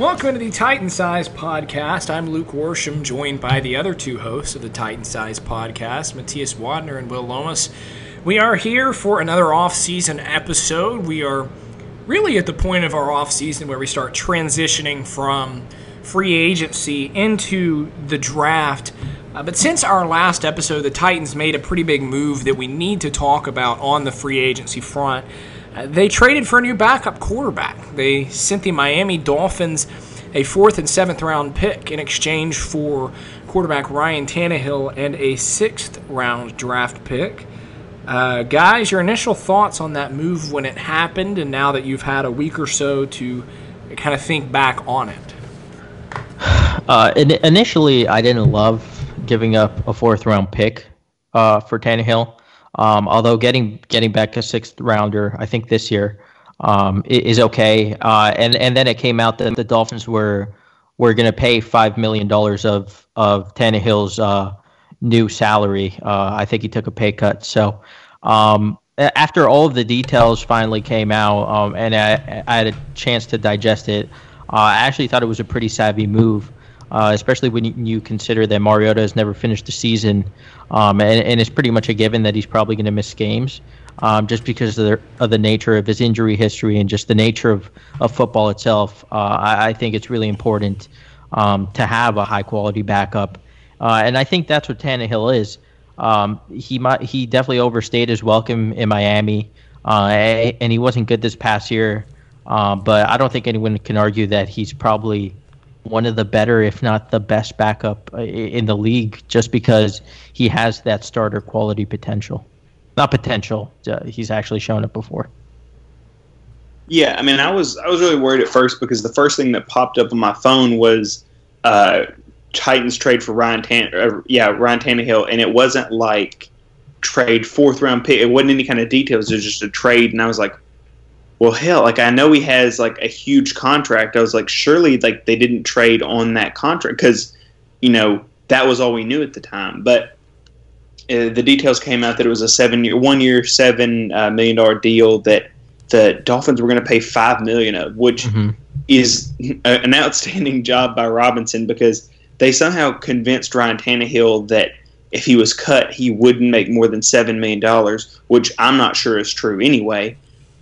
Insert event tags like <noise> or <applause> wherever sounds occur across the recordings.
Welcome to the Titan Size Podcast. I'm Luke Worsham, joined by the other two hosts of the Titan Size Podcast, Matthias Wadner and Will Lomas. We are here for another off-season episode. We are really at the point of our off-season where we start transitioning from free agency into the draft. Uh, but since our last episode, the Titans made a pretty big move that we need to talk about on the free agency front. They traded for a new backup quarterback. They sent the Miami Dolphins a fourth and seventh round pick in exchange for quarterback Ryan Tannehill and a sixth round draft pick. Uh, guys, your initial thoughts on that move when it happened, and now that you've had a week or so to kind of think back on it? Uh, initially, I didn't love giving up a fourth round pick uh, for Tannehill. Um, although getting getting back a sixth rounder, I think this year um, is okay. Uh, and and then it came out that the Dolphins were were going to pay five million dollars of of Tannehill's uh, new salary. Uh, I think he took a pay cut. So um, after all of the details finally came out, um, and I, I, had a chance to digest it, uh, I actually thought it was a pretty savvy move uh, especially when you, consider that Mariota has never finished the season, um, and, and, it's pretty much a given that he's probably going to miss games, um, just because of the, of the, nature of his injury history and just the nature of, of football itself. Uh, I, I, think it's really important um, to have a high quality backup, uh, and I think that's what Tannehill is. Um, he might, he definitely overstayed his welcome in Miami, uh, and he wasn't good this past year. Uh, but I don't think anyone can argue that he's probably one of the better, if not the best backup uh, in the league, just because he has that starter quality potential. Not potential. Uh, he's actually shown it before. Yeah, I mean, I was I was really worried at first because the first thing that popped up on my phone was uh, Titans trade for Ryan Tan, uh, yeah Ryan Tannehill, and it wasn't like trade fourth round pick. It wasn't any kind of details. It was just a trade, and I was like, well, hell, like I know he has like a huge contract. I was like, surely like they didn't trade on that contract because, you know, that was all we knew at the time. But uh, the details came out that it was a seven year, one year, seven uh, million dollar deal that the Dolphins were going to pay five million of, which mm-hmm. is a, an outstanding job by Robinson because they somehow convinced Ryan Tannehill that if he was cut, he wouldn't make more than seven million dollars, which I'm not sure is true anyway.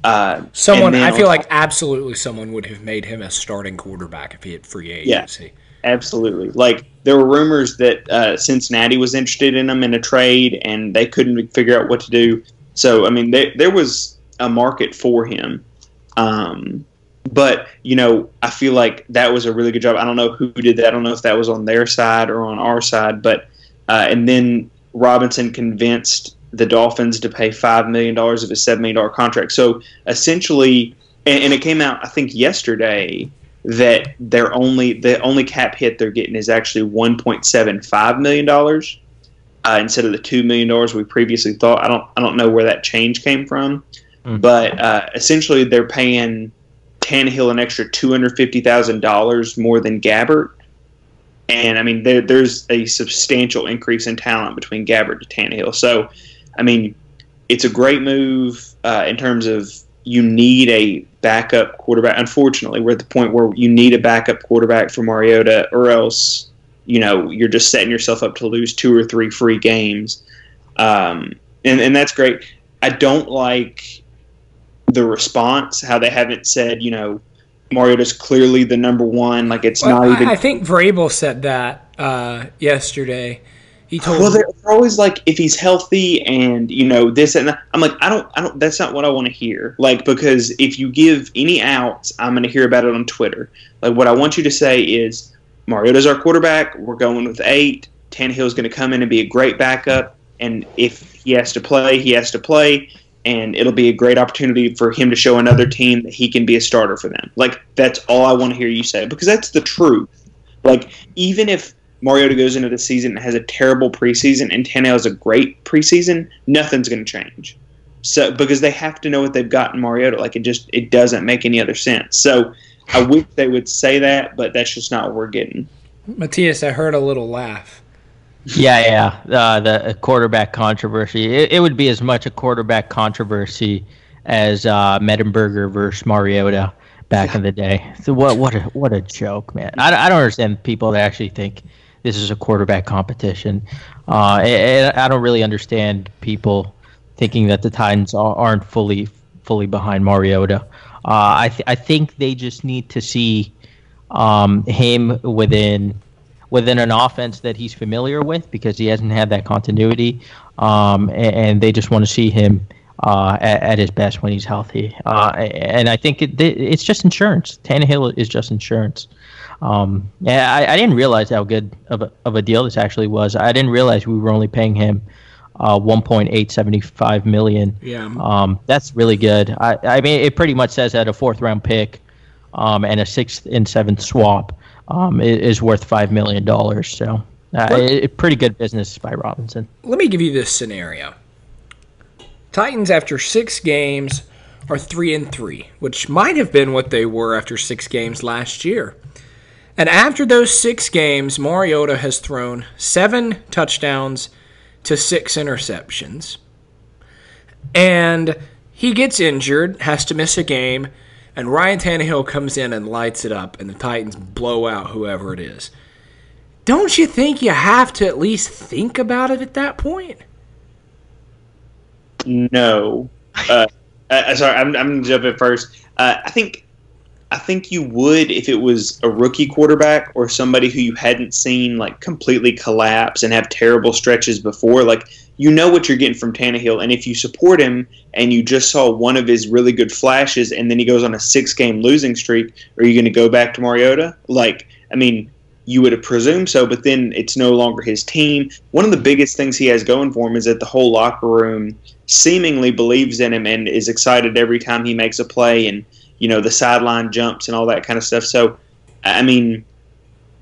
Uh, someone, I feel like absolutely someone would have made him a starting quarterback if he had free agency. Yeah, absolutely. Like there were rumors that uh, Cincinnati was interested in him in a trade, and they couldn't figure out what to do. So I mean, they, there was a market for him. Um, but you know, I feel like that was a really good job. I don't know who did that. I don't know if that was on their side or on our side, but uh, and then Robinson convinced the Dolphins to pay five million dollars of a seven million dollar contract. So essentially, and, and, it came out I think yesterday that their only the only cap hit they're getting is actually one point seven five million dollars uh, instead of the two million dollars we previously thought. I don't I don't know where that change came from, mm-hmm. but uh, essentially they're paying Tannehill an extra two hundred fifty thousand dollars more than Gabbert. And I mean, there, there's a substantial increase in talent between Gabbert to Tannehill. So, I mean, it's a great move uh, in terms of you need a backup quarterback. Unfortunately, we're at the point where you need a backup quarterback for Mariota, or else you know you're just setting yourself up to lose two or three free games. Um, and and that's great. I don't like the response how they haven't said you know Mariota's clearly the number one. Like it's well, not even. I think Vrabel said that uh, yesterday He told Well, they're, they're always like, if he's healthy and you know this and that. I'm like, I don't, I don't. That's not what I want to hear. Like, because if you give any outs, I'm going to hear about it on Twitter. Like, what I want you to say is, Mariota's our quarterback. We're going with eight. Tannehill's going to come in and be a great backup. And if he has to play, he has to play. And it'll be a great opportunity for him to show another team that he can be a starter for them. Like, that's all I want to hear you say because that's the truth. Like, even if Mariota goes into the season and has a terrible preseason, and Tannehill has a great preseason, nothing's going to change. So because they have to know what they've got in Mariota, like it just it doesn't make any other sense. So I wish they would say that, but that's just not what we're getting. Matthias, I heard a little laugh. Yeah, yeah. Uh, the quarterback controversy. It, it, would be as much a quarterback controversy as uh, Mettenberger versus Mariota back in the day. So what? What a what a joke, man! I, I don't understand people that actually think this is a quarterback competition. Uh, and I don't really understand people thinking that the Titans aren't fully fully behind Mariota. Uh, I th- I think they just need to see um, him within within an offense that he's familiar with because he hasn't had that continuity, um, and, and, they just want to see him uh, at, at, his best when he's healthy. Uh, and I think it, it's just insurance. Tannehill is just insurance. Um, yeah, I, I, didn't realize how good of a, of a deal this actually was. I didn't realize we were only paying him uh, 1.875 million. Yeah. Um, that's really good. I, I mean, it pretty much says that a fourth round pick um, and a sixth and seventh swap um, is, is, worth five million dollars. So, uh, it, pretty good business by Robinson. Let me give you this scenario. Titans after six games are three and three, which might have been what they were after six games last year. And after those six games, Mariota has thrown seven touchdowns to six interceptions. And he gets injured, has to miss a game, and Ryan Tannehill comes in and lights it up, and the Titans blow out whoever it is. Don't you think you have to at least think about it at that point? No. Uh, <laughs> uh, sorry, I'm, I'm going to jump in first. Uh, I think I think you would if it was a rookie quarterback or somebody who you hadn't seen like completely collapse and have terrible stretches before. Like you know what you're getting from Tannehill, and if you support him and you just saw one of his really good flashes and then he goes on a six game losing streak, are you going to go back to Mariota? Like, I mean, you would have presumed so, but then it's no longer his team. One of the biggest things he has going for him is that the whole locker room seemingly believes in him and is excited every time he makes a play and you know the sideline jumps and all that kind of stuff. So, I mean,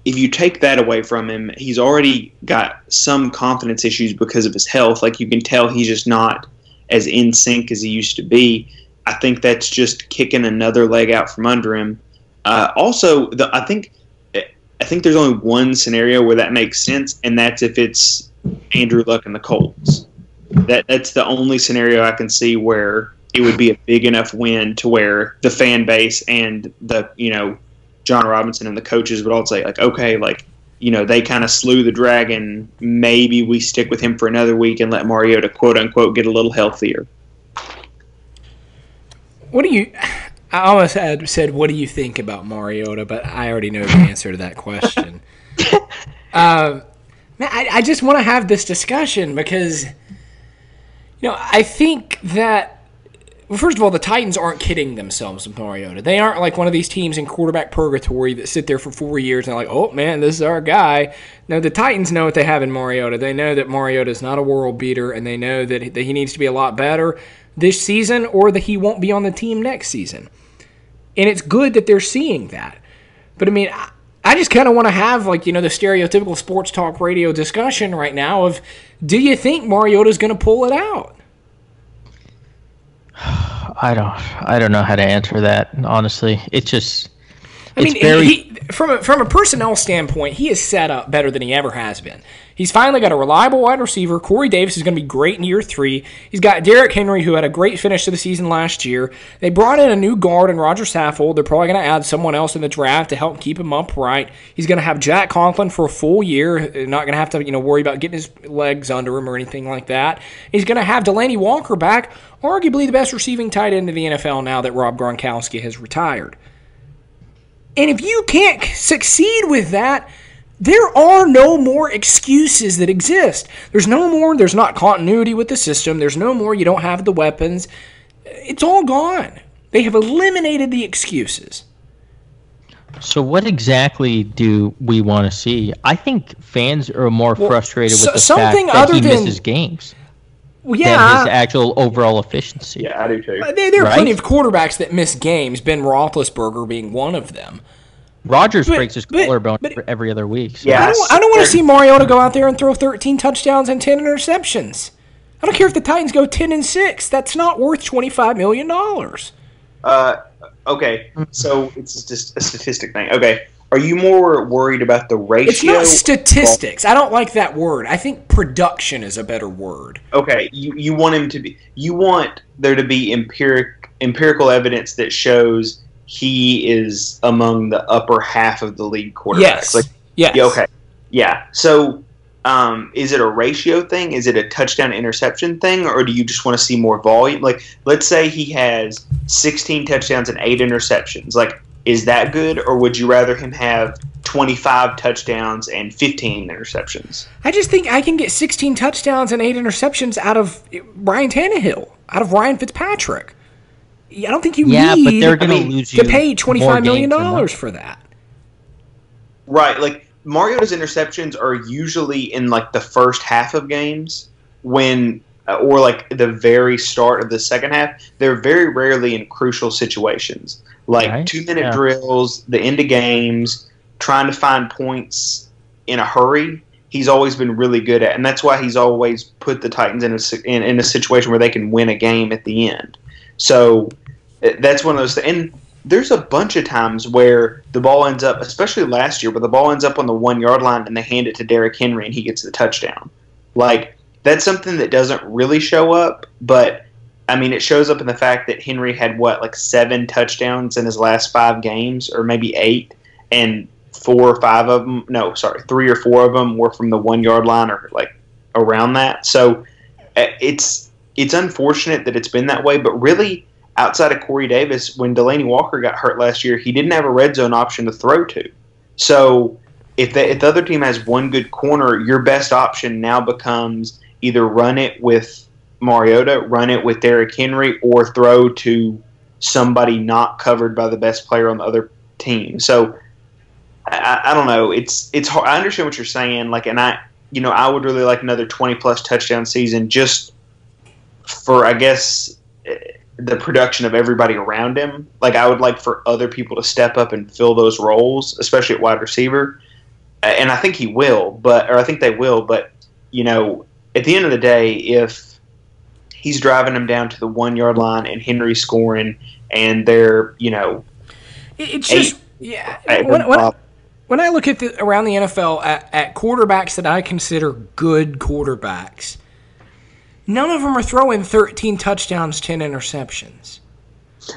if you take that away from him, he's already got some confidence issues because of his health. Like you can tell, he's just not as in sync as he used to be. I think that's just kicking another leg out from under him. Uh, also, the, I think I think there's only one scenario where that makes sense, and that's if it's Andrew Luck and the Colts. That that's the only scenario I can see where it would be a big enough win to where the fan base and the you know Jon Robinson and the coaches would all say like, okay, like you know they kind of slew the dragon. Maybe we stick with him for another week and let Mariota quote unquote get a little healthier. What do you? I almost had said, "What do you think about Mariota?" But I already know the answer to that question. <laughs> um, man, I, I just want to have this discussion because, you know, I think that well, first of all, the Titans aren't kidding themselves with Mariota. They aren't like one of these teams in quarterback purgatory that sit there for four years and are like, oh man, this is our guy. No, the Titans know what they have in Mariota. They know that Mariota is not a world beater, and they know that, he needs to be a lot better this season or that he won't be on the team next season. And it's good that they're seeing that. But I mean, I, I just kind of want to have like you know the stereotypical sports talk radio discussion right now of do you think Mariota's going to pull it out? I don't. I don't know how to answer that. Honestly, it's just. I mean, very... he, from a, from a personnel standpoint, he is set up better than he ever has been. He's finally got a reliable wide receiver. Corey Davis is going to be great in year three. He's got Derrick Henry, who had a great finish to the season last year. They brought in a new guard in Roger Saffold. They're probably going to add someone else in the draft to help keep him upright. He's going to have Jack Conklin for a full year. Not going to have to you know worry about getting his legs under him or anything like that. He's going to have Delanie Walker back, arguably the best receiving tight end in the NFL now that Rob Gronkowski has retired. And if you can't succeed with that, There are no more excuses that exist. There's no more, there's not continuity with the system. There's no more, you don't have the weapons. It's all gone. They have eliminated the excuses. So what exactly do we want to see? I think fans are more Well, frustrated so- with the something fact that he than- misses games Well, than his actual overall efficiency. Yeah, I do too. there, there are Right? plenty of quarterbacks that miss games, Ben Roethlisberger being one of them. Rodgers But- breaks his but- collarbone but- every- every other week. So. Yeah. I don't, I don't want to see Mariota go out there and throw 13 touchdowns and 10 interceptions. I don't care if the Titans go 10 and 6. That's not worth $25 million. Uh, okay, so it's just a statistic thing. Okay, are you more worried about the ratio? It's not statistics. I don't like that word. I think production is a better word. okay, you, you want him to be. You want there to be empiric empirical evidence that shows he is among the upper half of the league quarterbacks. Yes. Like, yes. yeah, okay, yeah. So, um, is it a ratio thing? Is it a touchdown interception thing, or do you just want to see more volume? Like, let's say he has 16 touchdowns and eight interceptions. Like, is that good, or would you rather him have 25 touchdowns and 15 interceptions? I just think I can get 16 touchdowns and 8 interceptions out of Ryan Tannehill, out of Ryan Fitzpatrick. I don't think you Yeah, but need they're gonna I mean, lose to pay $25 million games than that. dollars for that. Right, like Mariota's interceptions are usually in like the first half of games when uh, or like the very start of the second half. They're very rarely in crucial situations. Like Right, 2-minute yeah. drills, the end of games, trying to find points in a hurry. He's always been really good at, and that's why he's always put the Titans in a in, in a situation where they can win a game at the end. So uh, that's one of those. things. And there's a bunch of times where the ball ends up, especially last year, where the ball ends up on the one yard line and they hand it to Derrick Henry and he gets the touchdown. Like that's something that doesn't really show up, but I mean, it shows up in the fact that Henry had what like seven touchdowns in his last five games, or maybe eight, and four or five of them, no, sorry, three or four of them were from the one yard line or like around that. So uh, it's it's unfortunate that it's been that way, but really outside of Corey Davis, when Delanie Walker got hurt last year, he didn't have a red zone option to throw to. So if the, if the other team has one good corner, your best option now becomes either run it with Mariota, run it with Derrick Henry, or throw to somebody not covered by the best player on the other team. So I, I don't know. It's it's hard. I understand what you're saying. Like, and I you know I would really like another 20 plus touchdown season just for I guess the production of everybody around him. Like I would like for other people to step up and fill those roles, especially at wide receiver. And I think he will, but or I think they will. But you know, at the end of the day, if he's driving them down to the one yard line and Henry scoring, and they're you know It's Eight. just yeah. When, when, top- when I look at the, around the NFL at, at quarterbacks that I consider good quarterbacks, none of them are throwing 13 touchdowns, 10 interceptions.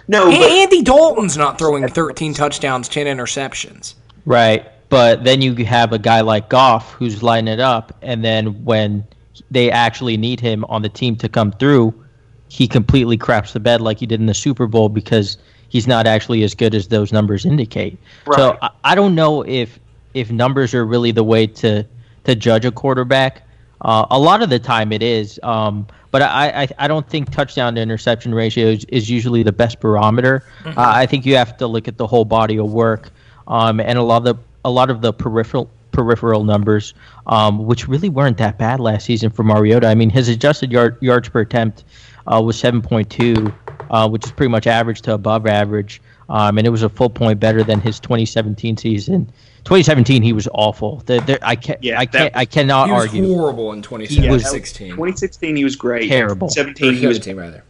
no, A- but Andy Dalton's not throwing 13 touchdowns, 10 interceptions. Right. But then you have a guy like Goff who's lighting it up, and then when they actually need him on the team to come through, he completely craps the bed like he did in the Super Bowl because he's not actually as good as those numbers indicate. So I, I don't know if if numbers are really the way to to judge a quarterback. Uh, a lot of the time it is, um, but I, I I don't think touchdown to interception ratio is, is usually the best barometer. Uh, I think you have to look at the whole body of work, um, and a lot of the a lot of the peripheral peripheral numbers, um, which really weren't that bad last season for Mariota. I mean, his adjusted yard, yards per attempt uh, was 7.2, uh, which is pretty much average to above average, um, and it was a full point better than his 2017 season. 2017, he was awful. The, the, I can't, Yeah, I can't, was- I cannot He was argue. horrible in He 2016. was- 2016 he was great. Terrible. 17 he was 17 rather.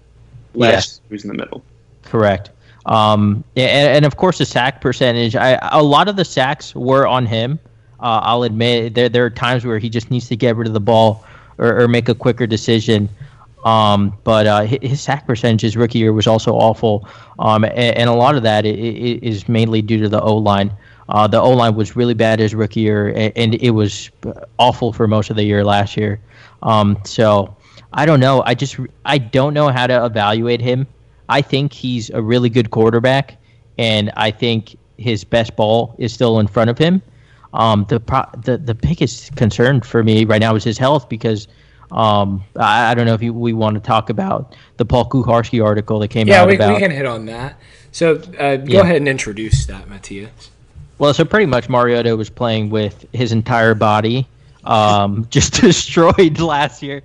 last. He was in the middle. Correct. Um, and, and of course the sack percentage. I a lot of the sacks were on him. Uh, I'll admit there there are times where he just needs to get rid of the ball or, or make a quicker decision. Um, but uh, his sack percentage his rookie year was also awful. Um, and, and a lot of that is mainly due to the O line. Uh, the O line was really bad his rookie year, and it was awful for most of the year last year. Um, so I don't know. I just I don't know how to evaluate him. I think he's a really good quarterback, and I think his best ball is still in front of him. Um, the pro- the the biggest concern for me right now is his health because um, I, I don't know if you, we want to talk about the Paul Kuharsky article that came yeah, out we, about. we can hit on that. So uh, go Yeah. ahead and introduce that, Matthias. Well, so pretty much Mariota was playing with his entire body, um, <laughs> just destroyed <laughs> last year.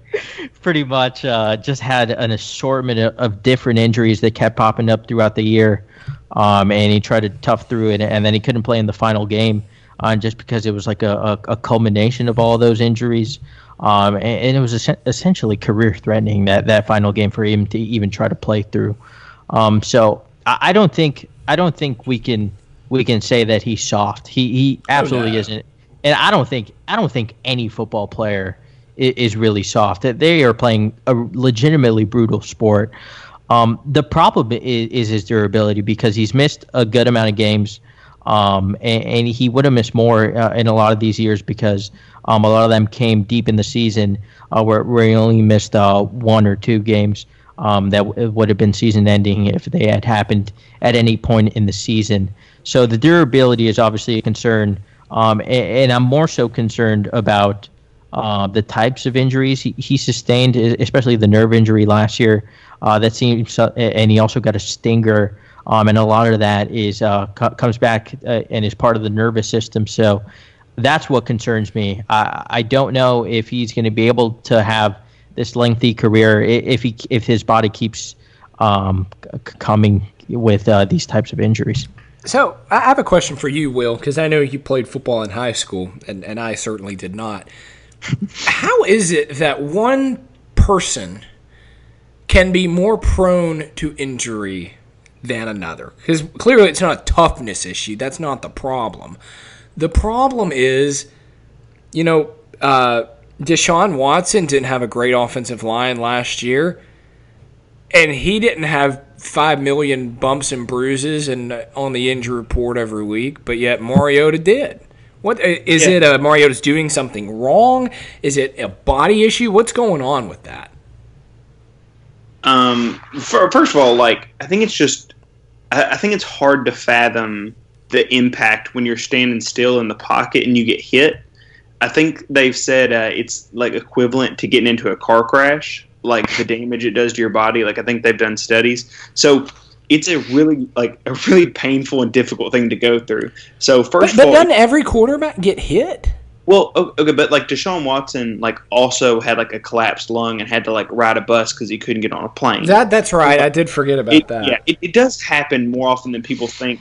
Pretty much, uh, just had an assortment of, of different injuries that kept popping up throughout the year, um, and he tried to tough through it, and then he couldn't play in the final game, uh, just because it was like a, a, a culmination of all those injuries. Um, and, and it was es- essentially career threatening that, that final game for him to even try to play through. Um, so I, I don't think I don't think we can we can say that he's soft. He he absolutely no. isn't. And I don't think I don't think any football player is, is really soft. That They are playing a legitimately brutal sport. Um, the problem is, is his durability because he's missed a good amount of games, um, and, and he would have missed more uh, in a lot of these years because um, a lot of them came deep in the season uh, where, where he only missed uh, one or two games um, that w- would have been season ending if they had happened at any point in the season. So the durability is obviously a concern, um, and, and I'm more so concerned about uh, the types of injuries he, he sustained, especially the nerve injury last year. Uh, that seems, uh, and he also got a stinger, um, and a lot of that is uh, co- comes back uh, and is part of the nervous system. So that's what concerns me. I, I don't know if he's going to be able to have this lengthy career if he if his body keeps um, c- coming with uh, these types of injuries. So I have a question for you, Will, because I know you played football in high school, and, and I certainly did not. <laughs> How is it that one person can be more prone to injury than another? Because clearly it's not a toughness issue. That's not the problem. The problem is, you know, uh, Deshaun Watson didn't have a great offensive line last year, and he didn't have five million bumps and bruises and uh, on the injury report every week, but yet Mariota did. What i- is Yeah. it? Uh, Mariota's doing something wrong? Is it a body issue? What's going on with that? Um, for, first of all, like I think it's just, I, I think it's hard to fathom the impact when you're standing still in the pocket and you get hit. I think they've said uh, it's like equivalent to getting into a car crash, like the damage it does to your body. Like I think they've done studies, so it's a really like a really painful and difficult thing to go through. So But, first but of all, doesn't every quarterback get hit? Well, okay, but like Deshaun Watson, like also had like a collapsed lung and had to like ride a bus because he couldn't get on a plane. That that's right. I did forget about it, that. Yeah, it, it does happen more often than people think.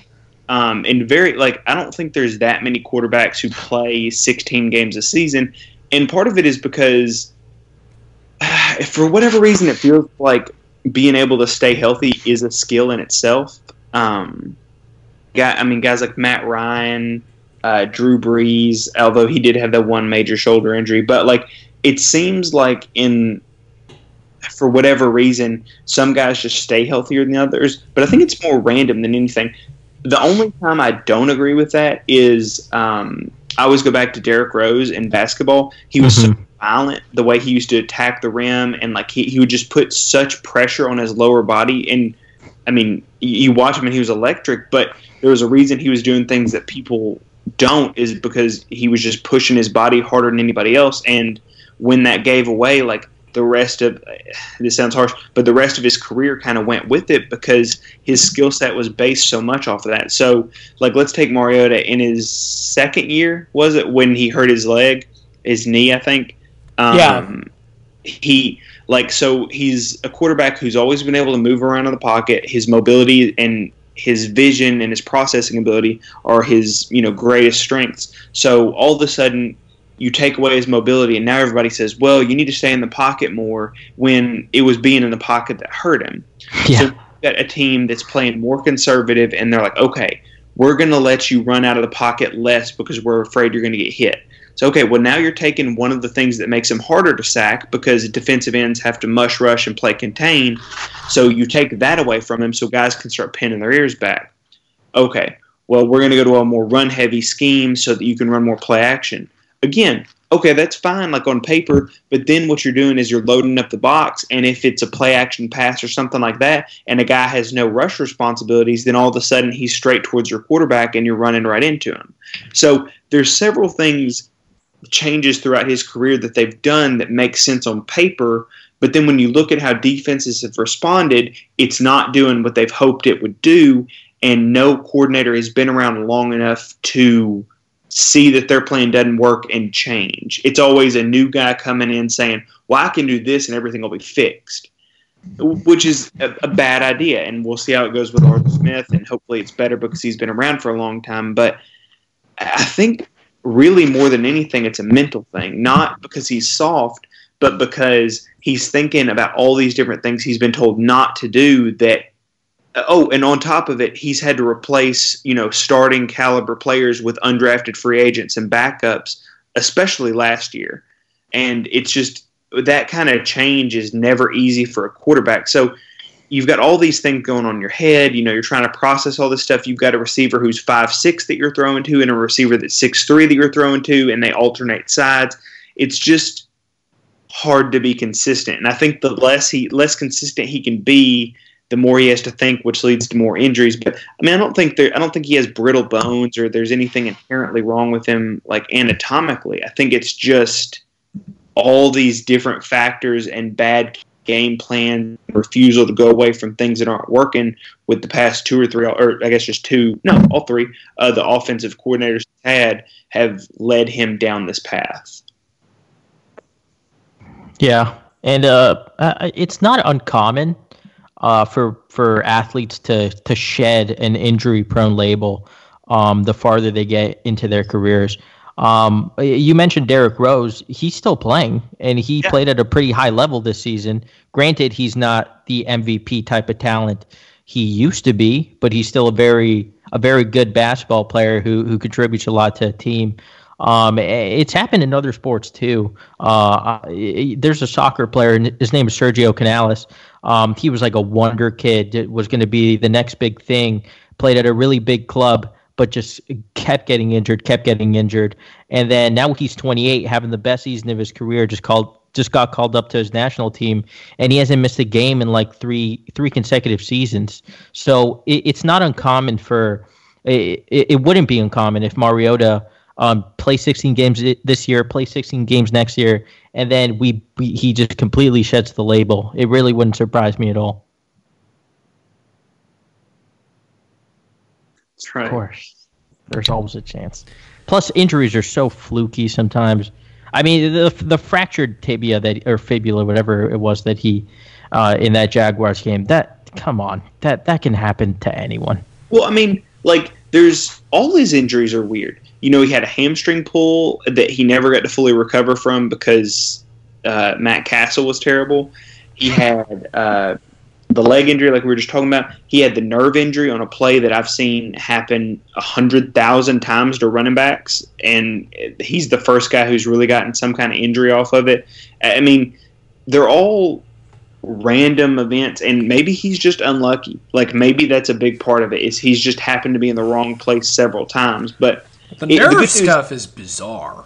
Um, and very like I don't think there's that many quarterbacks who play 16 games a season, and part of it is because <sighs> for whatever reason it feels like being able to stay healthy is a skill in itself. Um, guy, I mean, guys like Matt Ryan, uh, Drew Brees, although he did have that one major shoulder injury, but like it seems like in for whatever reason, some guys just stay healthier than others. But I think it's more random than anything. The only time I don't agree with that is um, I always go back to Derrick Rose in basketball. He was so violent the way he used to attack the rim, and like he, he would just put such pressure on his lower body. And I mean, you watch him and he was electric, but there was a reason he was doing things that people don't is because he was just pushing his body harder than anybody else. And when that gave away, like the rest of this sounds harsh, but the rest of his career kind of went with it because his skill set was based so much off of that. So, like, let's take Mariota in his second year, was it when he hurt his leg, his knee, I think. Um, Yeah. He like so he's a quarterback who's always been able to move around in the pocket. His mobility and his vision and his processing ability are his you know greatest strengths. So all of a sudden you take away his mobility, and now everybody says, "Well, you need to stay in the pocket more." When it was being in the pocket that hurt him. Yeah. So got a team that's playing more conservative, and they're like, "Okay, we're going to let you run out of the pocket less because we're afraid you're going to get hit." So okay, well now you're taking one of the things that makes him harder to sack because defensive ends have to mush rush and play contain. So you take that away from him, so guys can start pinning their ears back. Okay, well we're going to go to a more run heavy scheme so that you can run more play action. Again, okay, that's fine, like on paper, but then what you're doing is you're loading up the box, and if it's a play action pass or something like that, and a guy has no rush responsibilities, then all of a sudden he's straight towards your quarterback and you're running right into him. So there's several things, changes throughout his career that they've done that make sense on paper, but then when you look at how defenses have responded, it's not doing what they've hoped it would do, and no coordinator has been around long enough to see that their plan doesn't work and change. It's always a new guy coming in saying, "Well, I can do this and everything will be fixed," which is a, a bad idea. And we'll see how it goes with Arthur Smith, and hopefully it's better because he's been around for a long time. But I think really more than anything, it's a mental thing, not because he's soft, but because he's thinking about all these different things he's been told not to do that oh, and on top of it, he's had to replace you know starting caliber players with undrafted free agents and backups, especially last year. And it's just that kind of change is never easy for a quarterback. So you've got all these things going on in your head. You know, you're trying to process all this stuff. You've got a receiver who's five six that you're throwing to, and a receiver that's six three that you're throwing to, and they alternate sides. It's just hard to be consistent. And I think the less he less consistent he can be, the more he has to think, which leads to more injuries. But I mean, I don't think there, I don't think he has brittle bones or there's anything inherently wrong with him, like anatomically. I think it's just all these different factors and bad game plan, refusal to go away from things that aren't working with the past two or three, or I guess just two, no, all three, uh, the offensive coordinators had have led him down this path. Yeah, and uh, it's not uncommon uh, for for athletes to to shed an injury prone label um, the farther they get into their careers. Um, you mentioned Derrick Rose. He's still playing, and he yeah. played at a pretty high level this season. Granted, he's not the MVP type of talent he used to be, but he's still a very a very good basketball player who who contributes a lot to a team. Um, it's happened in other sports too. Uh, there's a soccer player, his name is Sergio Canales. Um, he was like a wonder kid. It was going to be the next big thing. Played at a really big club, but just kept getting injured, kept getting injured, and then now he's 28, having the best season of his career. Just called, just got called up to his national team, and he hasn't missed a game in like three three consecutive seasons. So it, it's not uncommon for. It, it wouldn't be uncommon if Mariota um, play 16 games this year, play 16 games next year, and then we, we he just completely sheds the label. It really wouldn't surprise me at all. That's right. Of course, there's always a chance. Plus, injuries are so fluky sometimes. I mean, the the fractured tibia that or fibula, whatever it was that he uh, in that Jaguars game. That come on, that that can happen to anyone. Well, I mean, like there's all his injuries are weird you know, he had a hamstring pull that he never got to fully recover from because uh, Matt Cassel was terrible. He had uh, the leg injury, like we were just talking about. He had the nerve injury on a play that I've seen happen a hundred thousand times to running backs, and he's the first guy who's really gotten some kind of injury off of it. I mean, they're all random events and maybe he's just unlucky like maybe that's a big part of it is he's just happened to be in the wrong place several times but the nerve it, stuff is, is, bizarre.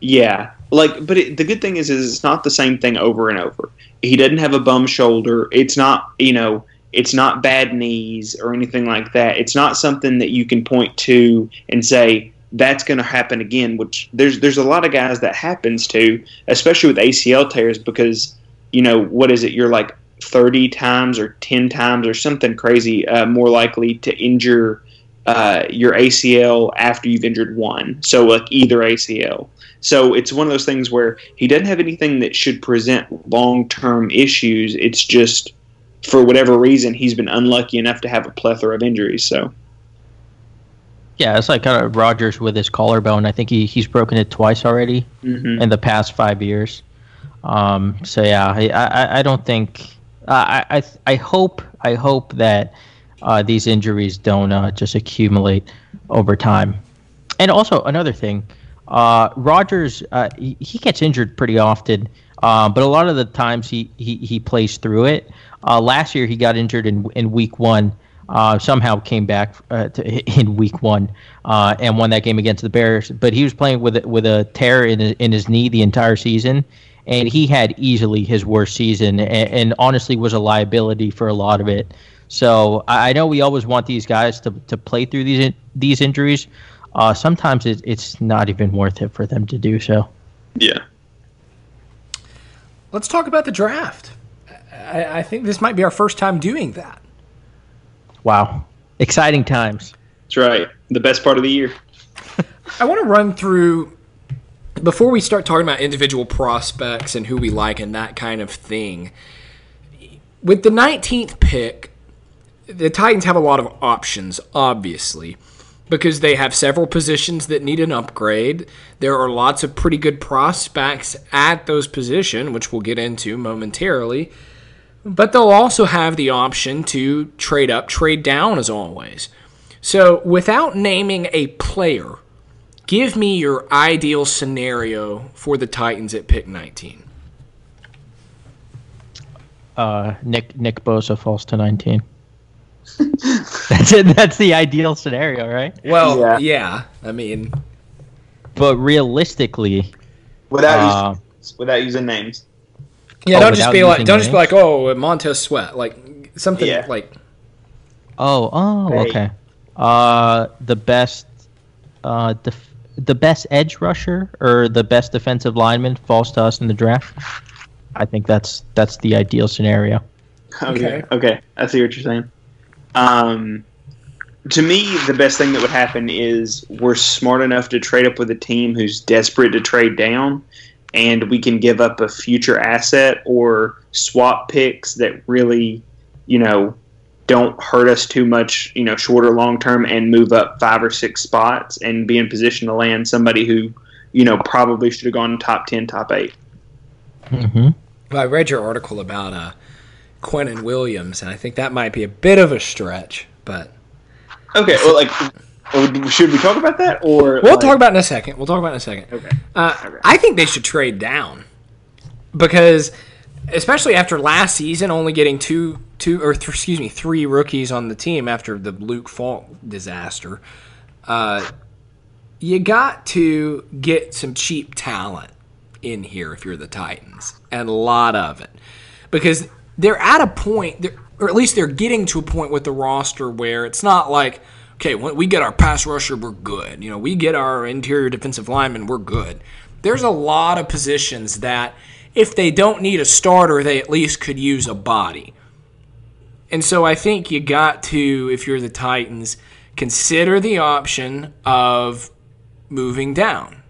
Yeah, like, but it, the good thing is, is it's not the same thing over and over. He doesn't have a bum shoulder. It's not, you know, it's not bad knees or anything like that. It's not something that you can point to and say that's going to happen again. Which there's there's a lot of guys that happens to, especially with ACL tears, because you know what is it? You're like 30 times or 10 times or something crazy uh, more likely to injure uh, your ACL after you've injured one. So, like either ACL. So, it's one of those things where he doesn't have anything that should present long term issues. It's just, for whatever reason, he's been unlucky enough to have a plethora of injuries. So, yeah, it's like kind of Rodgers with his collarbone. I think he, he's broken it twice already mm-hmm. in the past five years. Um, so yeah, I, I, I don't think I, I I hope I hope that uh, these injuries don't uh, just accumulate over time. And also another thing, uh, Rodgers uh, he, he, gets injured pretty often, uh, but a lot of the times he he, he plays through it. Uh, last year he got injured in in week one somehow came back to, <laughs> in week one and won that game against the Bears. But he was playing with with a tear in his, in his knee the entire season, and he had easily his worst season, and, and honestly was a liability for a lot of it. So I, I know we always want these guys to, to play through these these injuries. Uh, sometimes it, it's not even worth it for them to do so. Yeah. Let's talk about the draft. I, I think this might be our first time doing that. Wow. Exciting times. That's right. The best part of the year. <laughs> I want to run through before we start talking about individual prospects and who we like and that kind of thing. With the 19th pick, the Titans have a lot of options, obviously, because they have several positions that need an upgrade. There are lots of pretty good prospects at those positions, which we'll get into momentarily. But they'll also have the option to trade up, trade down, as always. So, without naming a player, give me your ideal scenario for the Titans at pick 19. Uh, Nick Nick Bosa falls to 19. <laughs> that's it. That's the ideal scenario, right? Well, yeah. yeah I mean, but realistically, without uh, using, without using names. Yeah, oh, don't just be like, don't names? just be like, oh, Montez Sweat, like something yeah. like. Oh, oh, hey. okay. Uh, the best, uh, def- the best edge rusher or the best defensive lineman falls to us in the draft. I think that's that's the ideal scenario. Okay, okay, I see what you're saying. Um, to me, the best thing that would happen is we're smart enough to trade up with a team who's desperate to trade down, and we can give up a future asset or swap picks that really, you know, don't hurt us too much, you know, short or long term, and move up five or six spots and be in position to land somebody who, you know, probably should have gone top ten, top 8 mm-hmm. Well, I read your article about uh, Quinnen Williams, and I think that might be a bit of a stretch, but okay. Well, like, should we talk about that, or we'll like... talk about it in a second? We'll talk about it in a second. Okay. Uh, okay. I think they should trade down because, especially after last season, only getting two, two or th- excuse me, three rookies on the team after the Luke Falk disaster. Uh, you got to get some cheap talent in here if you're the Titans, and a lot of it, because they're at a point, or at least they're getting to a point with the roster where it's not like, okay, when we get our pass rusher, we're good. You know, we get our interior defensive lineman, we're good. There's a lot of positions that if they don't need a starter, they at least could use a body. And so I think you got to, if you're the Titans, consider the option of moving down.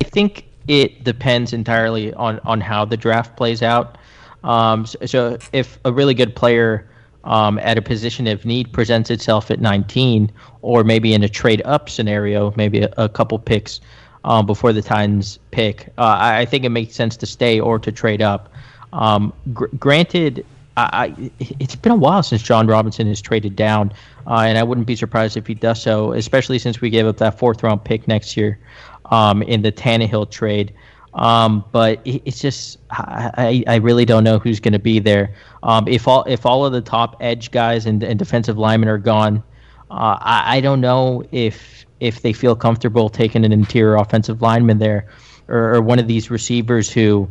I think it depends entirely on, on how the draft plays out. Um, so, so, if a really good player um, at a position of need presents itself at 19, or maybe in a trade up scenario, maybe a, a couple picks um, before the Titans pick, uh, I, I, think it makes sense to stay or to trade up. Um, gr- granted, I, I, it's been a while since Jon Robinson has traded down, uh, and I wouldn't be surprised if he does so, especially since we gave up that fourth round pick next year um, in the Tannehill trade. Um, but it's just I, I really don't know who's going to be there. Um, if all if all of the top edge guys and, and defensive linemen are gone, uh, I, I don't know if if they feel comfortable taking an interior offensive lineman there, or, or one of these receivers who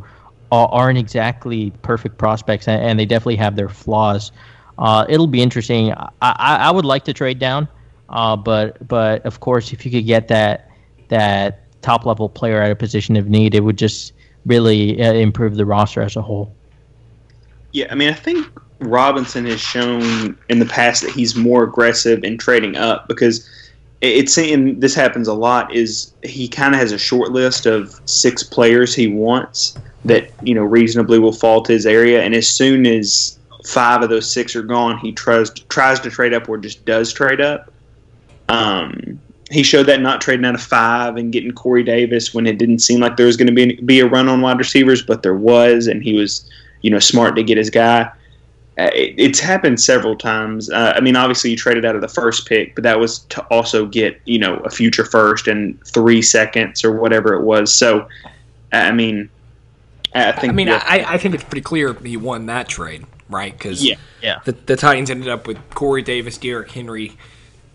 aren't exactly perfect prospects and, and they definitely have their flaws. Uh, it'll be interesting. I, I, I, would like to trade down, uh, but but of course, if you could get that that top level player at a position of need, it would just really uh, improve the roster as a whole. Yeah, I mean, I think Robinson has shown in the past that he's more aggressive in trading up because it's and this happens a lot is he kind of has a short list of six players he wants that you know reasonably will fall to his area and as soon as five of those six are gone he tries tries to trade up or just does trade up um, he showed that not trading out of five and getting Corey Davis when it didn't seem like there was going to be be a run on wide receivers, but there was, and he was, you know, smart to get his guy. Uh, it, it's happened several times. Uh, I mean, obviously, you traded out of the first pick, but that was to also get you know a future first and three seconds or whatever it was. So, I mean, I think. I mean, I, I think it's pretty clear he won that trade right? Because Yeah. Yeah. the, the Titans ended up with Corey Davis, Derrick Henry,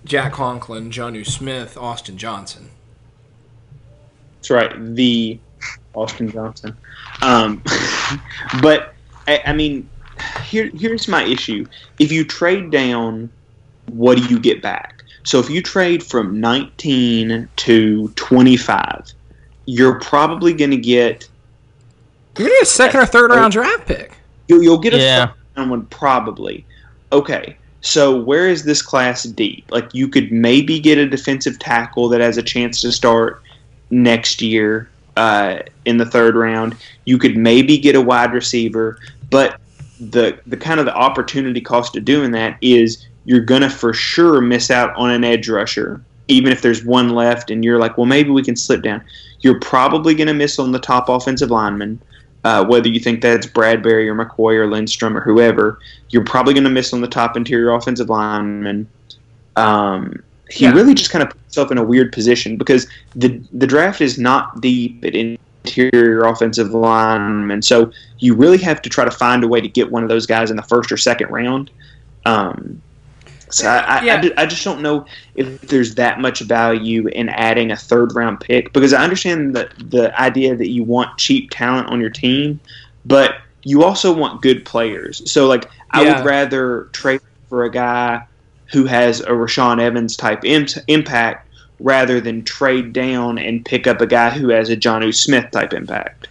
Jack Conklin, Jonnu Smith, Austin Johnson. That's right, the Austin Johnson. Um, <laughs> but I, I mean, here here's my issue. If you trade down, what do you get back? So if you trade from 19 to 25, you're probably going to get You're gonna get a second or third round draft pick. you'll, you'll get a Yeah. first round one probably. Okay, so where is this class deep? Like you could maybe get a defensive tackle that has a chance to start next year uh, in the third round. You could maybe get a wide receiver, but the the kind of the opportunity cost of doing that is you're gonna for sure miss out on an edge rusher, even if there's one left, and you're like, well, maybe we can slip down. You're probably gonna miss on the top offensive lineman. Uh, whether you think that's Bradbury or McCoy or Lindstrom or whoever, you're probably going to miss on the top interior offensive lineman. Um, he Yeah. really just kind of put himself in a weird position because the the draft is not deep at interior offensive linemen, so you really have to try to find a way to get one of those guys in the first or second round. Um, so I, I, Yeah. I, I just don't know if there's that much value in adding a third round pick because I understand the the idea that you want cheap talent on your team, but you also want good players. So like I Yeah. would rather trade for a guy who has a Rashaan Evans type im- impact rather than trade down and pick up a guy who has a Jonnu Smith type impact.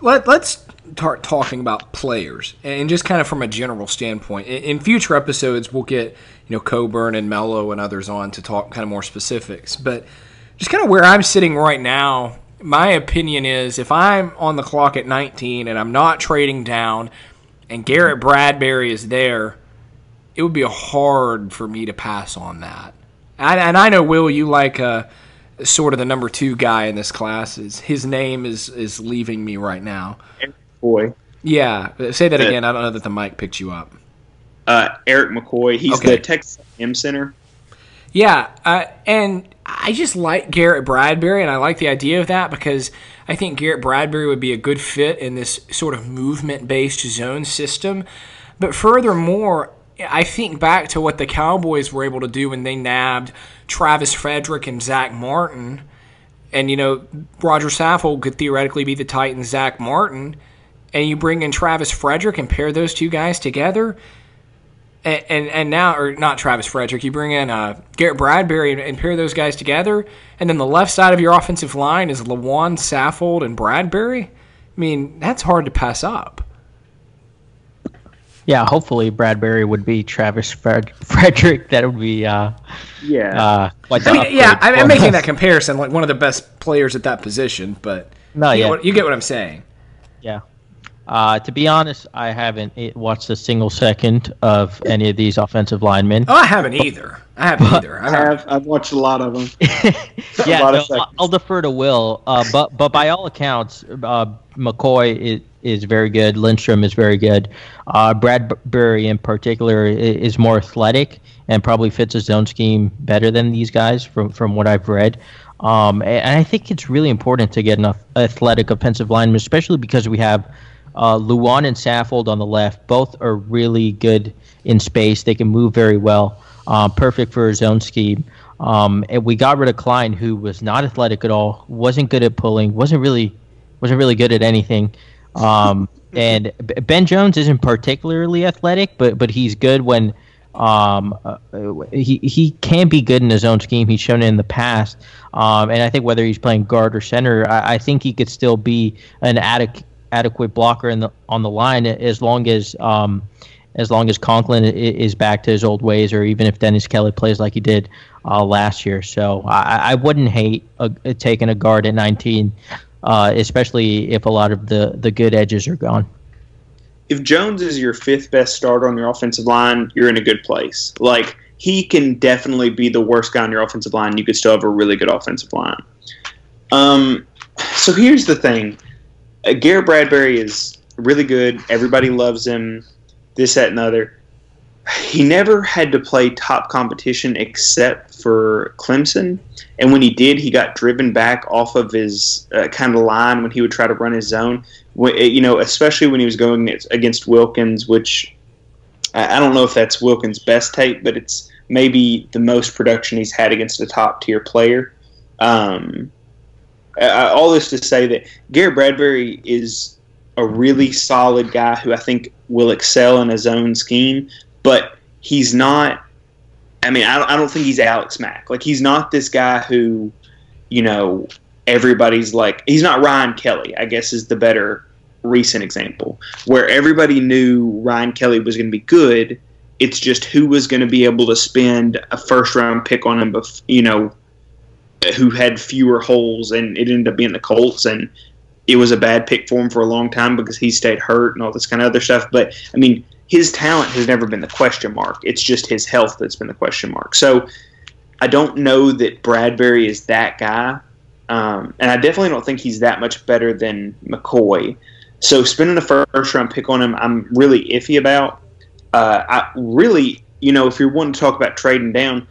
Let, let's start talking about players and just kind of from a general standpoint. In, future episodes, we'll get you know Coburn and Mello and others on to talk kind of more specifics. But just kind of where I'm sitting right now, my opinion is if I'm on the clock at 19 and I'm not trading down, and Garrett Bradbury is there, it would be hard for me to pass on that. And, and I know Will, you like uh, sort of the number two guy in this class. Is his name is is leaving me right now. Boy, Yeah, say that The- again. I don't know that the mic picked you up. uh, Erik McCoy, he's Okay. the Texas M center. Yeah, uh, and I just like Garrett Bradbury, and I like the idea of that because I think Garrett Bradbury would be a good fit in this sort of movement based zone system. But furthermore, I think back to what the Cowboys were able to do when they nabbed Travis Frederick and Zach Martin. And, you know, Roger Saffold could theoretically be the Titan Zach Martin. And you bring in Travis Frederick and pair those two guys together and, and and now or not Travis Frederick, you bring in uh, Garrett Bradbury and, and pair those guys together, and then the left side of your offensive line is Lewan Saffold and Bradbury. I mean, that's hard to pass up. Yeah, hopefully Bradbury would be Travis Fred- Frederick. That would be uh, Yeah. uh, quite the I mean, yeah, upgrade I- I'm making that <laughs> comparison, like one of the best players at that position, but No, you, yeah. get what, you get what I'm saying. Yeah. Uh, to be honest, I haven't watched a single second of any of these offensive linemen. Oh, I haven't either. I haven't either. I I have. I've watched a lot of them. <laughs> yeah, lot of no, I'll- defer to Will. Uh, but but by all accounts, uh, McCoy is, is very good. Lindstrom is very good. Uh, Bradbury in particular is more athletic and probably fits a zone scheme better than these guys from from what I've read. Um, and I think it's really important to get enough athletic offensive linemen, especially because we have uh, Lewan and Saffold on the left. Both are really good in space. They can move very well. Uh, perfect for his own scheme. Um, and we got rid of Kline, who was not athletic at all, wasn't good at pulling, wasn't really, wasn't really good at anything. Um, <laughs> and Ben Jones isn't particularly athletic, but but he's good when um, uh, he he can be good in his own scheme. He's shown it in the past, um, and I think whether he's playing guard or center, I, I think he could still be an adequate adequate blocker in the on the line as long as um, as long as Conklin is back to his old ways, or even if Dennis Kelly plays like he did uh, last year. So I, I wouldn't hate a, taking a guard at 19, uh, especially if a lot of the, the good edges are gone. if Jones is your fifth best starter on your offensive line, you're in a good place. Like he can definitely be the worst guy on your offensive line. You could still have a really good offensive line. Um, so here's the thing: uh, Garrett Bradbury is really good. Everybody loves him. This, that, and the other. he never had to play top competition except for Clemson. And when he did, he got driven back off of his uh, kind of line when he would try to run his zone. You know, especially when he was going against Wilkins, which I don't know if that's Wilkins' best tape, but it's maybe the most production he's had against a top tier player. Um, all this to say that Garrett Bradbury is a really solid guy who I think will excel in a zone scheme, but he's not. I mean, I don't, I don't think he's Alex Mack. Like, he's not this guy who, you know, everybody's like, he's not Ryan Kelly, I guess is the better recent example, where everybody knew Ryan Kelly was going to be good. It's just who was going to be able to spend a first round pick on him, bef- you know, who had fewer holes, and it ended up being the Colts. And it was a bad pick for him for a long time because he stayed hurt and all this kind of other stuff. But, I mean, his talent has never been the question mark. It's just his health that's been the question mark. So I don't know that Bradbury is that guy. Um, and I definitely don't think he's that much better than McCoy. So spending a first round pick on him, I'm really iffy about. Uh, I really, you know, if you're wanting to talk about trading down,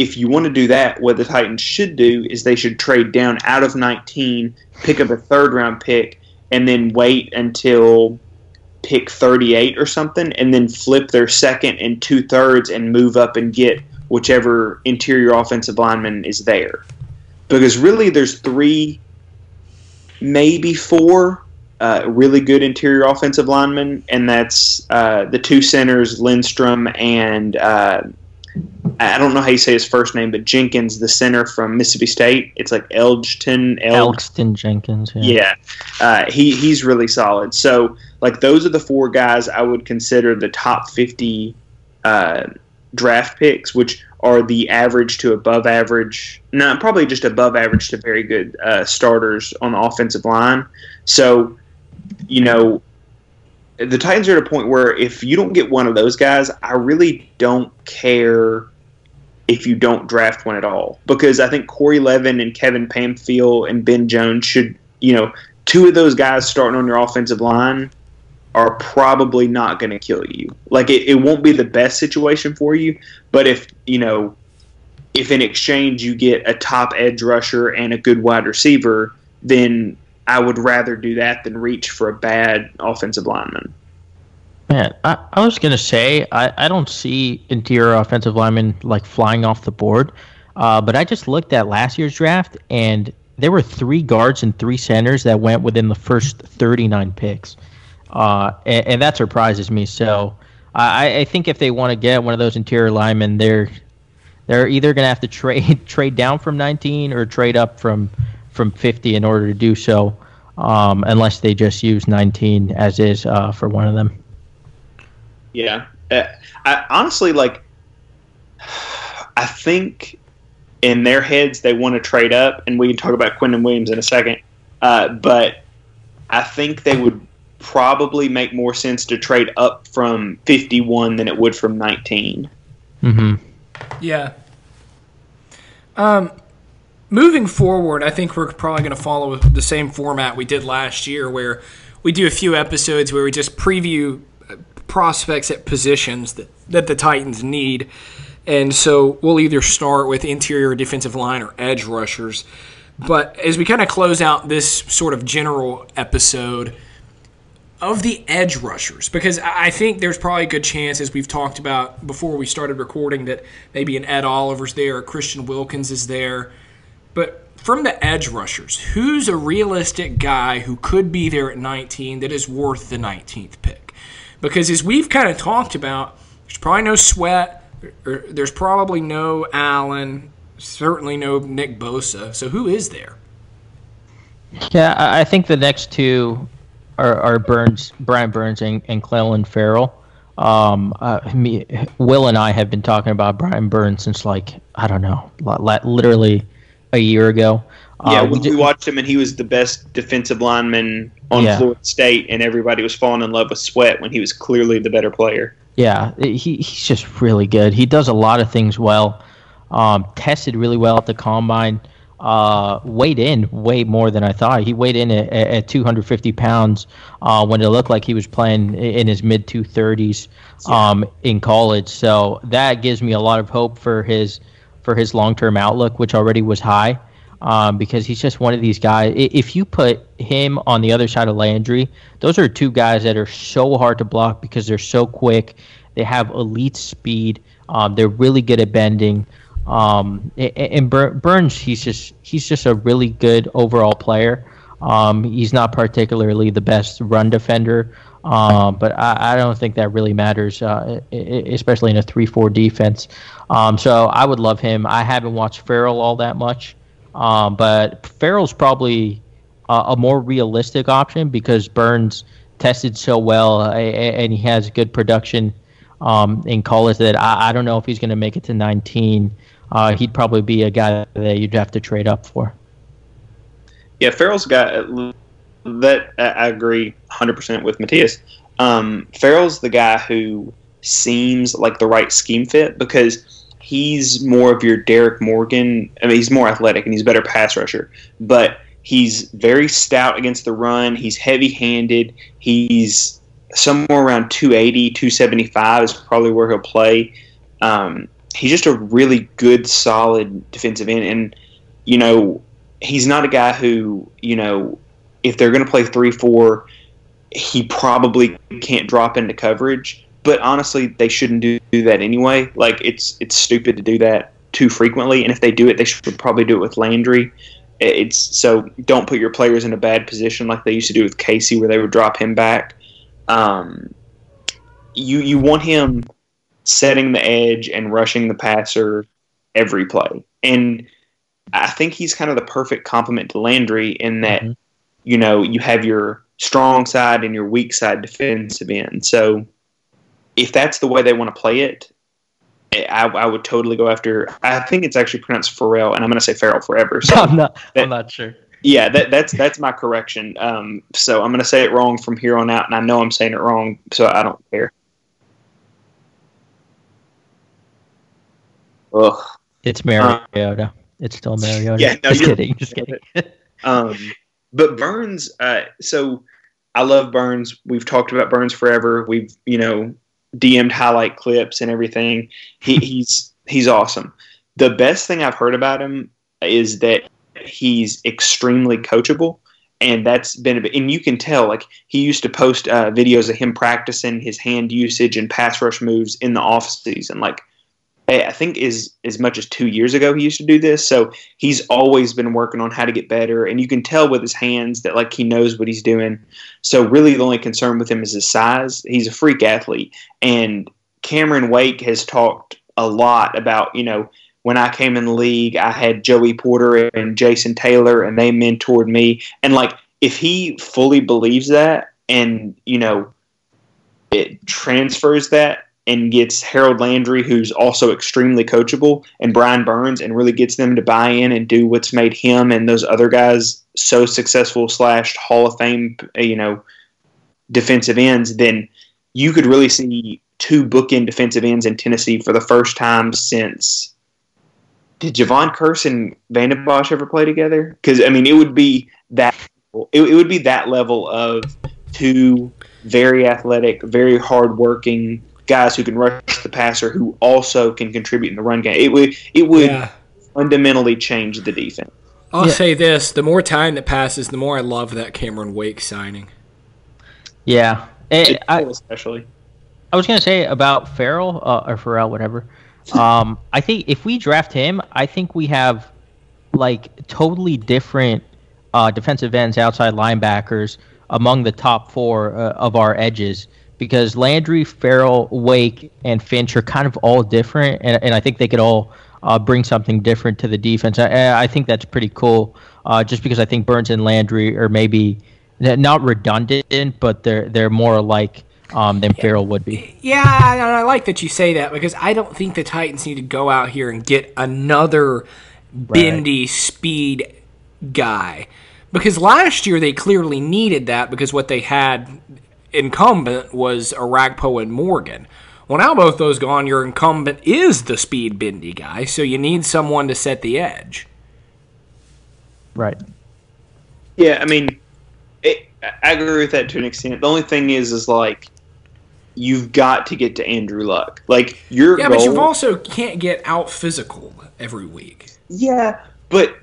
if you want to do that, what the Titans should do is they should trade down out of 19, pick up a third round pick, and then wait until pick 38 or something and then flip their second and two thirds and move up and get whichever interior offensive lineman is there. Because really, there's three, maybe four uh, really good interior offensive linemen, and that's uh, the two centers, Lindstrom and uh, I don't know how you say his first name, but Jenkins, the center from Mississippi State. It's like Elgton. Elgton Jenkins. Yeah, yeah. Uh, he he's really solid. So like those are the four guys I would consider the top fifty uh, draft picks, which are the average to above average. No, probably just above average to very good uh, starters on the offensive line. So, you know, the Titans are at a point where if you don't get one of those guys, I really don't care if you don't draft one at all. Because I think Corey Levin and Kevin Pamphile and Ben Jones should, you know, two of those guys starting on your offensive line are probably not going to kill you. Like it, it won't be the best situation for you, but if you know, if in exchange you get a top edge rusher and a good wide receiver, then I would rather do that than reach for a bad offensive lineman. Man, I, I was gonna say I, I don't see interior offensive linemen like flying off the board, uh, but I just looked at last year's draft and there were three guards and three centers that went within the first 39 picks uh, and, and, that surprises me. So I, I think if they want to get one of those interior linemen, they're they're either going to have to <laughs> trade trade down from 19 or trade up from from 50 in order to do so, um, unless they just use 19 as is uh, for one of them. Yeah, uh, I, honestly, like I think in their heads they want to trade up, and we can talk about Quinnen Williams in a second. Uh, but I think they would probably make more sense to trade up from 51 than it would from 19. Mm-hmm. Yeah. Um, moving forward, I think we're probably going to follow the same format we did last year, where we do a few episodes where we just preview uh, prospects at positions that, that the Titans need. And so we'll either start with interior defensive line or edge rushers. But as we kind of close out this sort of general episode, of the edge rushers because I think there's probably a good chance, as we've talked about before we started recording, that maybe an Ed Oliver's there, Christian Wilkins is there. But from the edge rushers, who's a realistic guy who could be there at 19 that is worth the 19th pick? Because as we've kind of talked about, there's probably no Sweat, there's probably no Allen, certainly no Nick Bosa. So who is there? Yeah, I think the next two are, are Burns, Brian Burns, and, and Clelin Ferrell. Um, uh, me, Will and I have been talking about Brian Burns since like I don't know, literally a year ago. Yeah, uh, we, we, watched him, and he was the best defensive lineman on yeah. Florida State, and everybody was falling in love with Sweat when he was clearly the better player. Yeah, he, he's just really good. He does a lot of things well. Um, tested really well at the combine. uh, weighed in way more than I thought. He weighed in at, at 250 pounds uh, when it looked like he was playing in his mid 230s um, in college. So that gives me a lot of hope for his for his long term outlook, which already was high. Um, because he's just one of these guys. If you put him on the other side of Landry, those are two guys that are so hard to block because they're so quick. They have elite speed. Um, they're really good at bending. Um, and Burns, he's just he's just a really good overall player. Um, he's not particularly the best run defender, um, but I, I, don't think that really matters, uh, especially in a three-four defense. Um, so I would love him. I haven't watched Farrell all that much, um, but Farrell's probably a, a more realistic option because Burns tested so well uh, and he has good production um, in college that I, I, don't know if he's going to make it to 19 uh, he'd probably be a guy that you'd have to trade up for. Yeah, Ferrell's guy that I agree 100% with Matthias. Um, Ferrell's the guy who seems like the right scheme fit because he's more of your Derrick Morgan. I mean, he's more athletic and he's a better pass rusher, but he's very stout against the run. He's heavy handed. He's somewhere around 280, 275 is probably where he'll play. Um, he's just a really good, solid defensive end. And, you know, he's not a guy who, you know, if they're going to play 3 4, he probably can't drop into coverage. But honestly, they shouldn't do, do that anyway. Like, it's it's stupid to do that too frequently. And if they do it, they should probably do it with Landry. It's so don't put your players in a bad position like they used to do with Casey, where they would drop him back. Um, you you want him setting the edge and rushing the passer every play. And I think he's kind of the perfect complement to Landry in that, mm-hmm. You know, you have your strong side and your weak side defensive end. So if that's the way they want to play it, I, I, would totally go after. I think it's actually pronounced Pharrell, and I'm going to say Farrell forever. So <laughs> I'm not. That, I'm not sure. Yeah, that, that's that's my correction. Um, so I'm going to say it wrong from here on out, and I know I'm saying it wrong, so I don't care. Ugh. It's Mariota. Uh, it's still Mariota. <laughs> Yeah, no, just kidding. Just kidding. <laughs> um, but Burns. Uh, so I love Burns. We've talked about Burns forever. We've you know DM'd highlight clips and everything. He, <laughs> he's he's awesome. The best thing I've heard about him is that he's extremely coachable and that's been a bit, and you can tell like he used to post uh, videos of him practicing his hand usage and pass rush moves in the off season like I think is as much as two years ago he used to do this. So he's always been working on how to get better, and you can tell with his hands that like he knows what he's doing. So really, the only concern with him is his size. He's a freak athlete, and Cameron Wake has talked a lot about you know when I came in the league, I had Joey Porter and Jason Taylor, and they mentored me. And like if he fully believes that, and you know it transfers that and gets Harold Landry, who's also extremely coachable, and Brian Burns, and really gets them to buy in and do what's made him and those other guys so successful slash Hall of Fame, uh, you know, defensive ends, then you could really see two bookend defensive ends in Tennessee for the first time since. Did Jevon Kearse and Van Bosch ever play together? Because I mean, it would be that it, it would be that level of two very athletic, very hardworking guys who can rush the passer who also can contribute in the run game. It would it would yeah. fundamentally change the defense. I'll yeah. say this: the more time that passes, the more I love that Cameron Wake signing. Yeah, it, I, especially. I was gonna say about Farrell uh, or Farrell, whatever. Um, I think if we draft him, I think we have like totally different uh, defensive ends, outside linebackers among the top four uh, of our edges because Landry, Farrell, Wake, and Finch are kind of all different, and, and I think they could all uh, bring something different to the defense. I, I think that's pretty cool, uh, just because I think Burns and Landry are maybe not redundant, but they're they're more alike um, than Farrell would be. Yeah, and I like that you say that because I don't think the Titans need to go out here and get another bendy right. speed guy. Because last year they clearly needed that because what they had incumbent was Orakpo and Morgan. Well, now both those gone, your incumbent is the speed bendy guy, so you need someone to set the edge. Right. Yeah, I mean, it, I agree with that to an extent. The only thing is, is like you've got to get to Andrew Luck. Like your Yeah, goal, but you also can't get out physical every week. yeah, but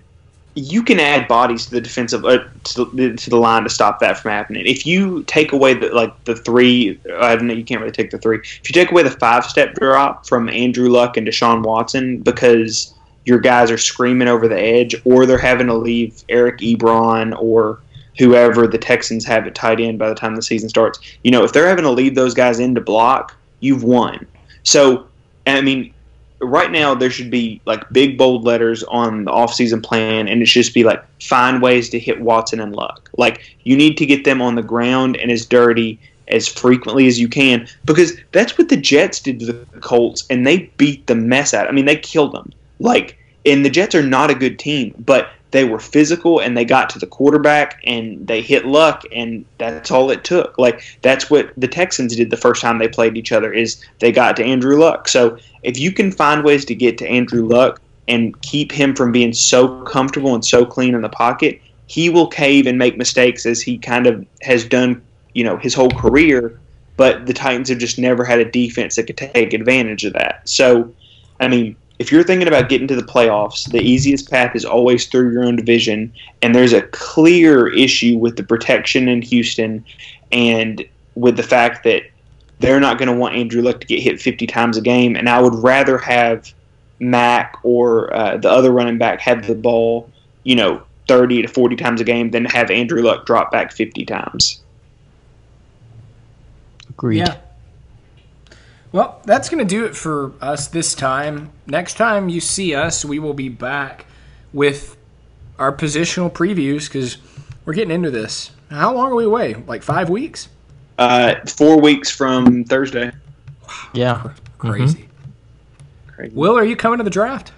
you can add bodies to the defensive uh, to, the, to the line to stop that from happening. If you take away the like the three, I don't know, you can't really take the three. If you take away the five step drop from Andrew Luck and Deshaun Watson because your guys are screaming over the edge, or they're having to leave Eric Ebron or whoever the Texans have at tight end by the time the season starts. You know, if they're having to leave those guys in to block, you've won. So, I mean, right now there should be like big bold letters on the offseason plan and it should just be like find ways to hit Watson and Luck. Like you need to get them on the ground and as dirty as frequently as you can because that's what the Jets did to the Colts and they beat the mess out. I mean, they killed them. Like and the Jets are not a good team, but they were physical and they got to the quarterback and they hit luck and that's all it took. Like that's what the Texans did the first time they played each other is they got to Andrew Luck. So if you can find ways to get to Andrew Luck and keep him from being so comfortable and so clean in the pocket, he will cave and make mistakes as he kind of has done, you know, his whole career. But the Titans have just never had a defense that could take advantage of that. So, I mean, if you're thinking about getting to the playoffs, the easiest path is always through your own division. And there's a clear issue with the protection in Houston and with the fact that they're not going to want Andrew Luck to get hit 50 times a game. And I would rather have Mac or uh, the other running back have the ball, you know, 30 to 40 times a game than have Andrew Luck drop back 50 times. Agreed. Yeah. Well, that's going to do it for us this time. Next time you see us, we will be back with our positional previews because we're getting into this. How long are we away? Like five weeks? Uh, four weeks from Thursday. Yeah. Crazy. Crazy. Will, are you coming to the draft?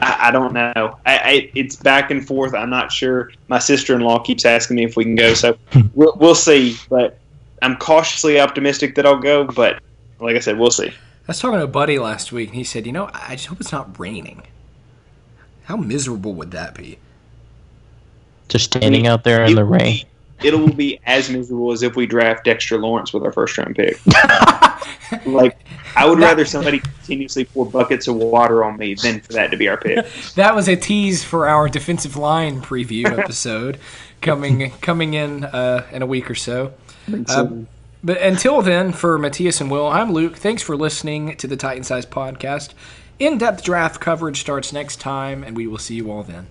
I, I don't know. I, I, it's back and forth. I'm not sure. My sister in law keeps asking me if we can go, so <laughs> we'll, we'll see. But I'm cautiously optimistic that I'll go. But like I said, we'll see. I was talking to a buddy last week, and he said, "You know, I just hope it's not raining. How miserable would that be?" Just standing out there in It the rain. be- It will be as miserable as if we draft Dexter Lawrence with our first round pick. <laughs> like I would rather somebody continuously pour buckets of water on me than for that to be our pick. <laughs> That was a tease for our defensive line preview <laughs> episode coming coming in uh, in a week or so. Um, but until then, for Matthias and Will, I'm Luke. Thanks for listening to the Titan Size Podcast. In depth draft coverage starts next time, and we will see you all then.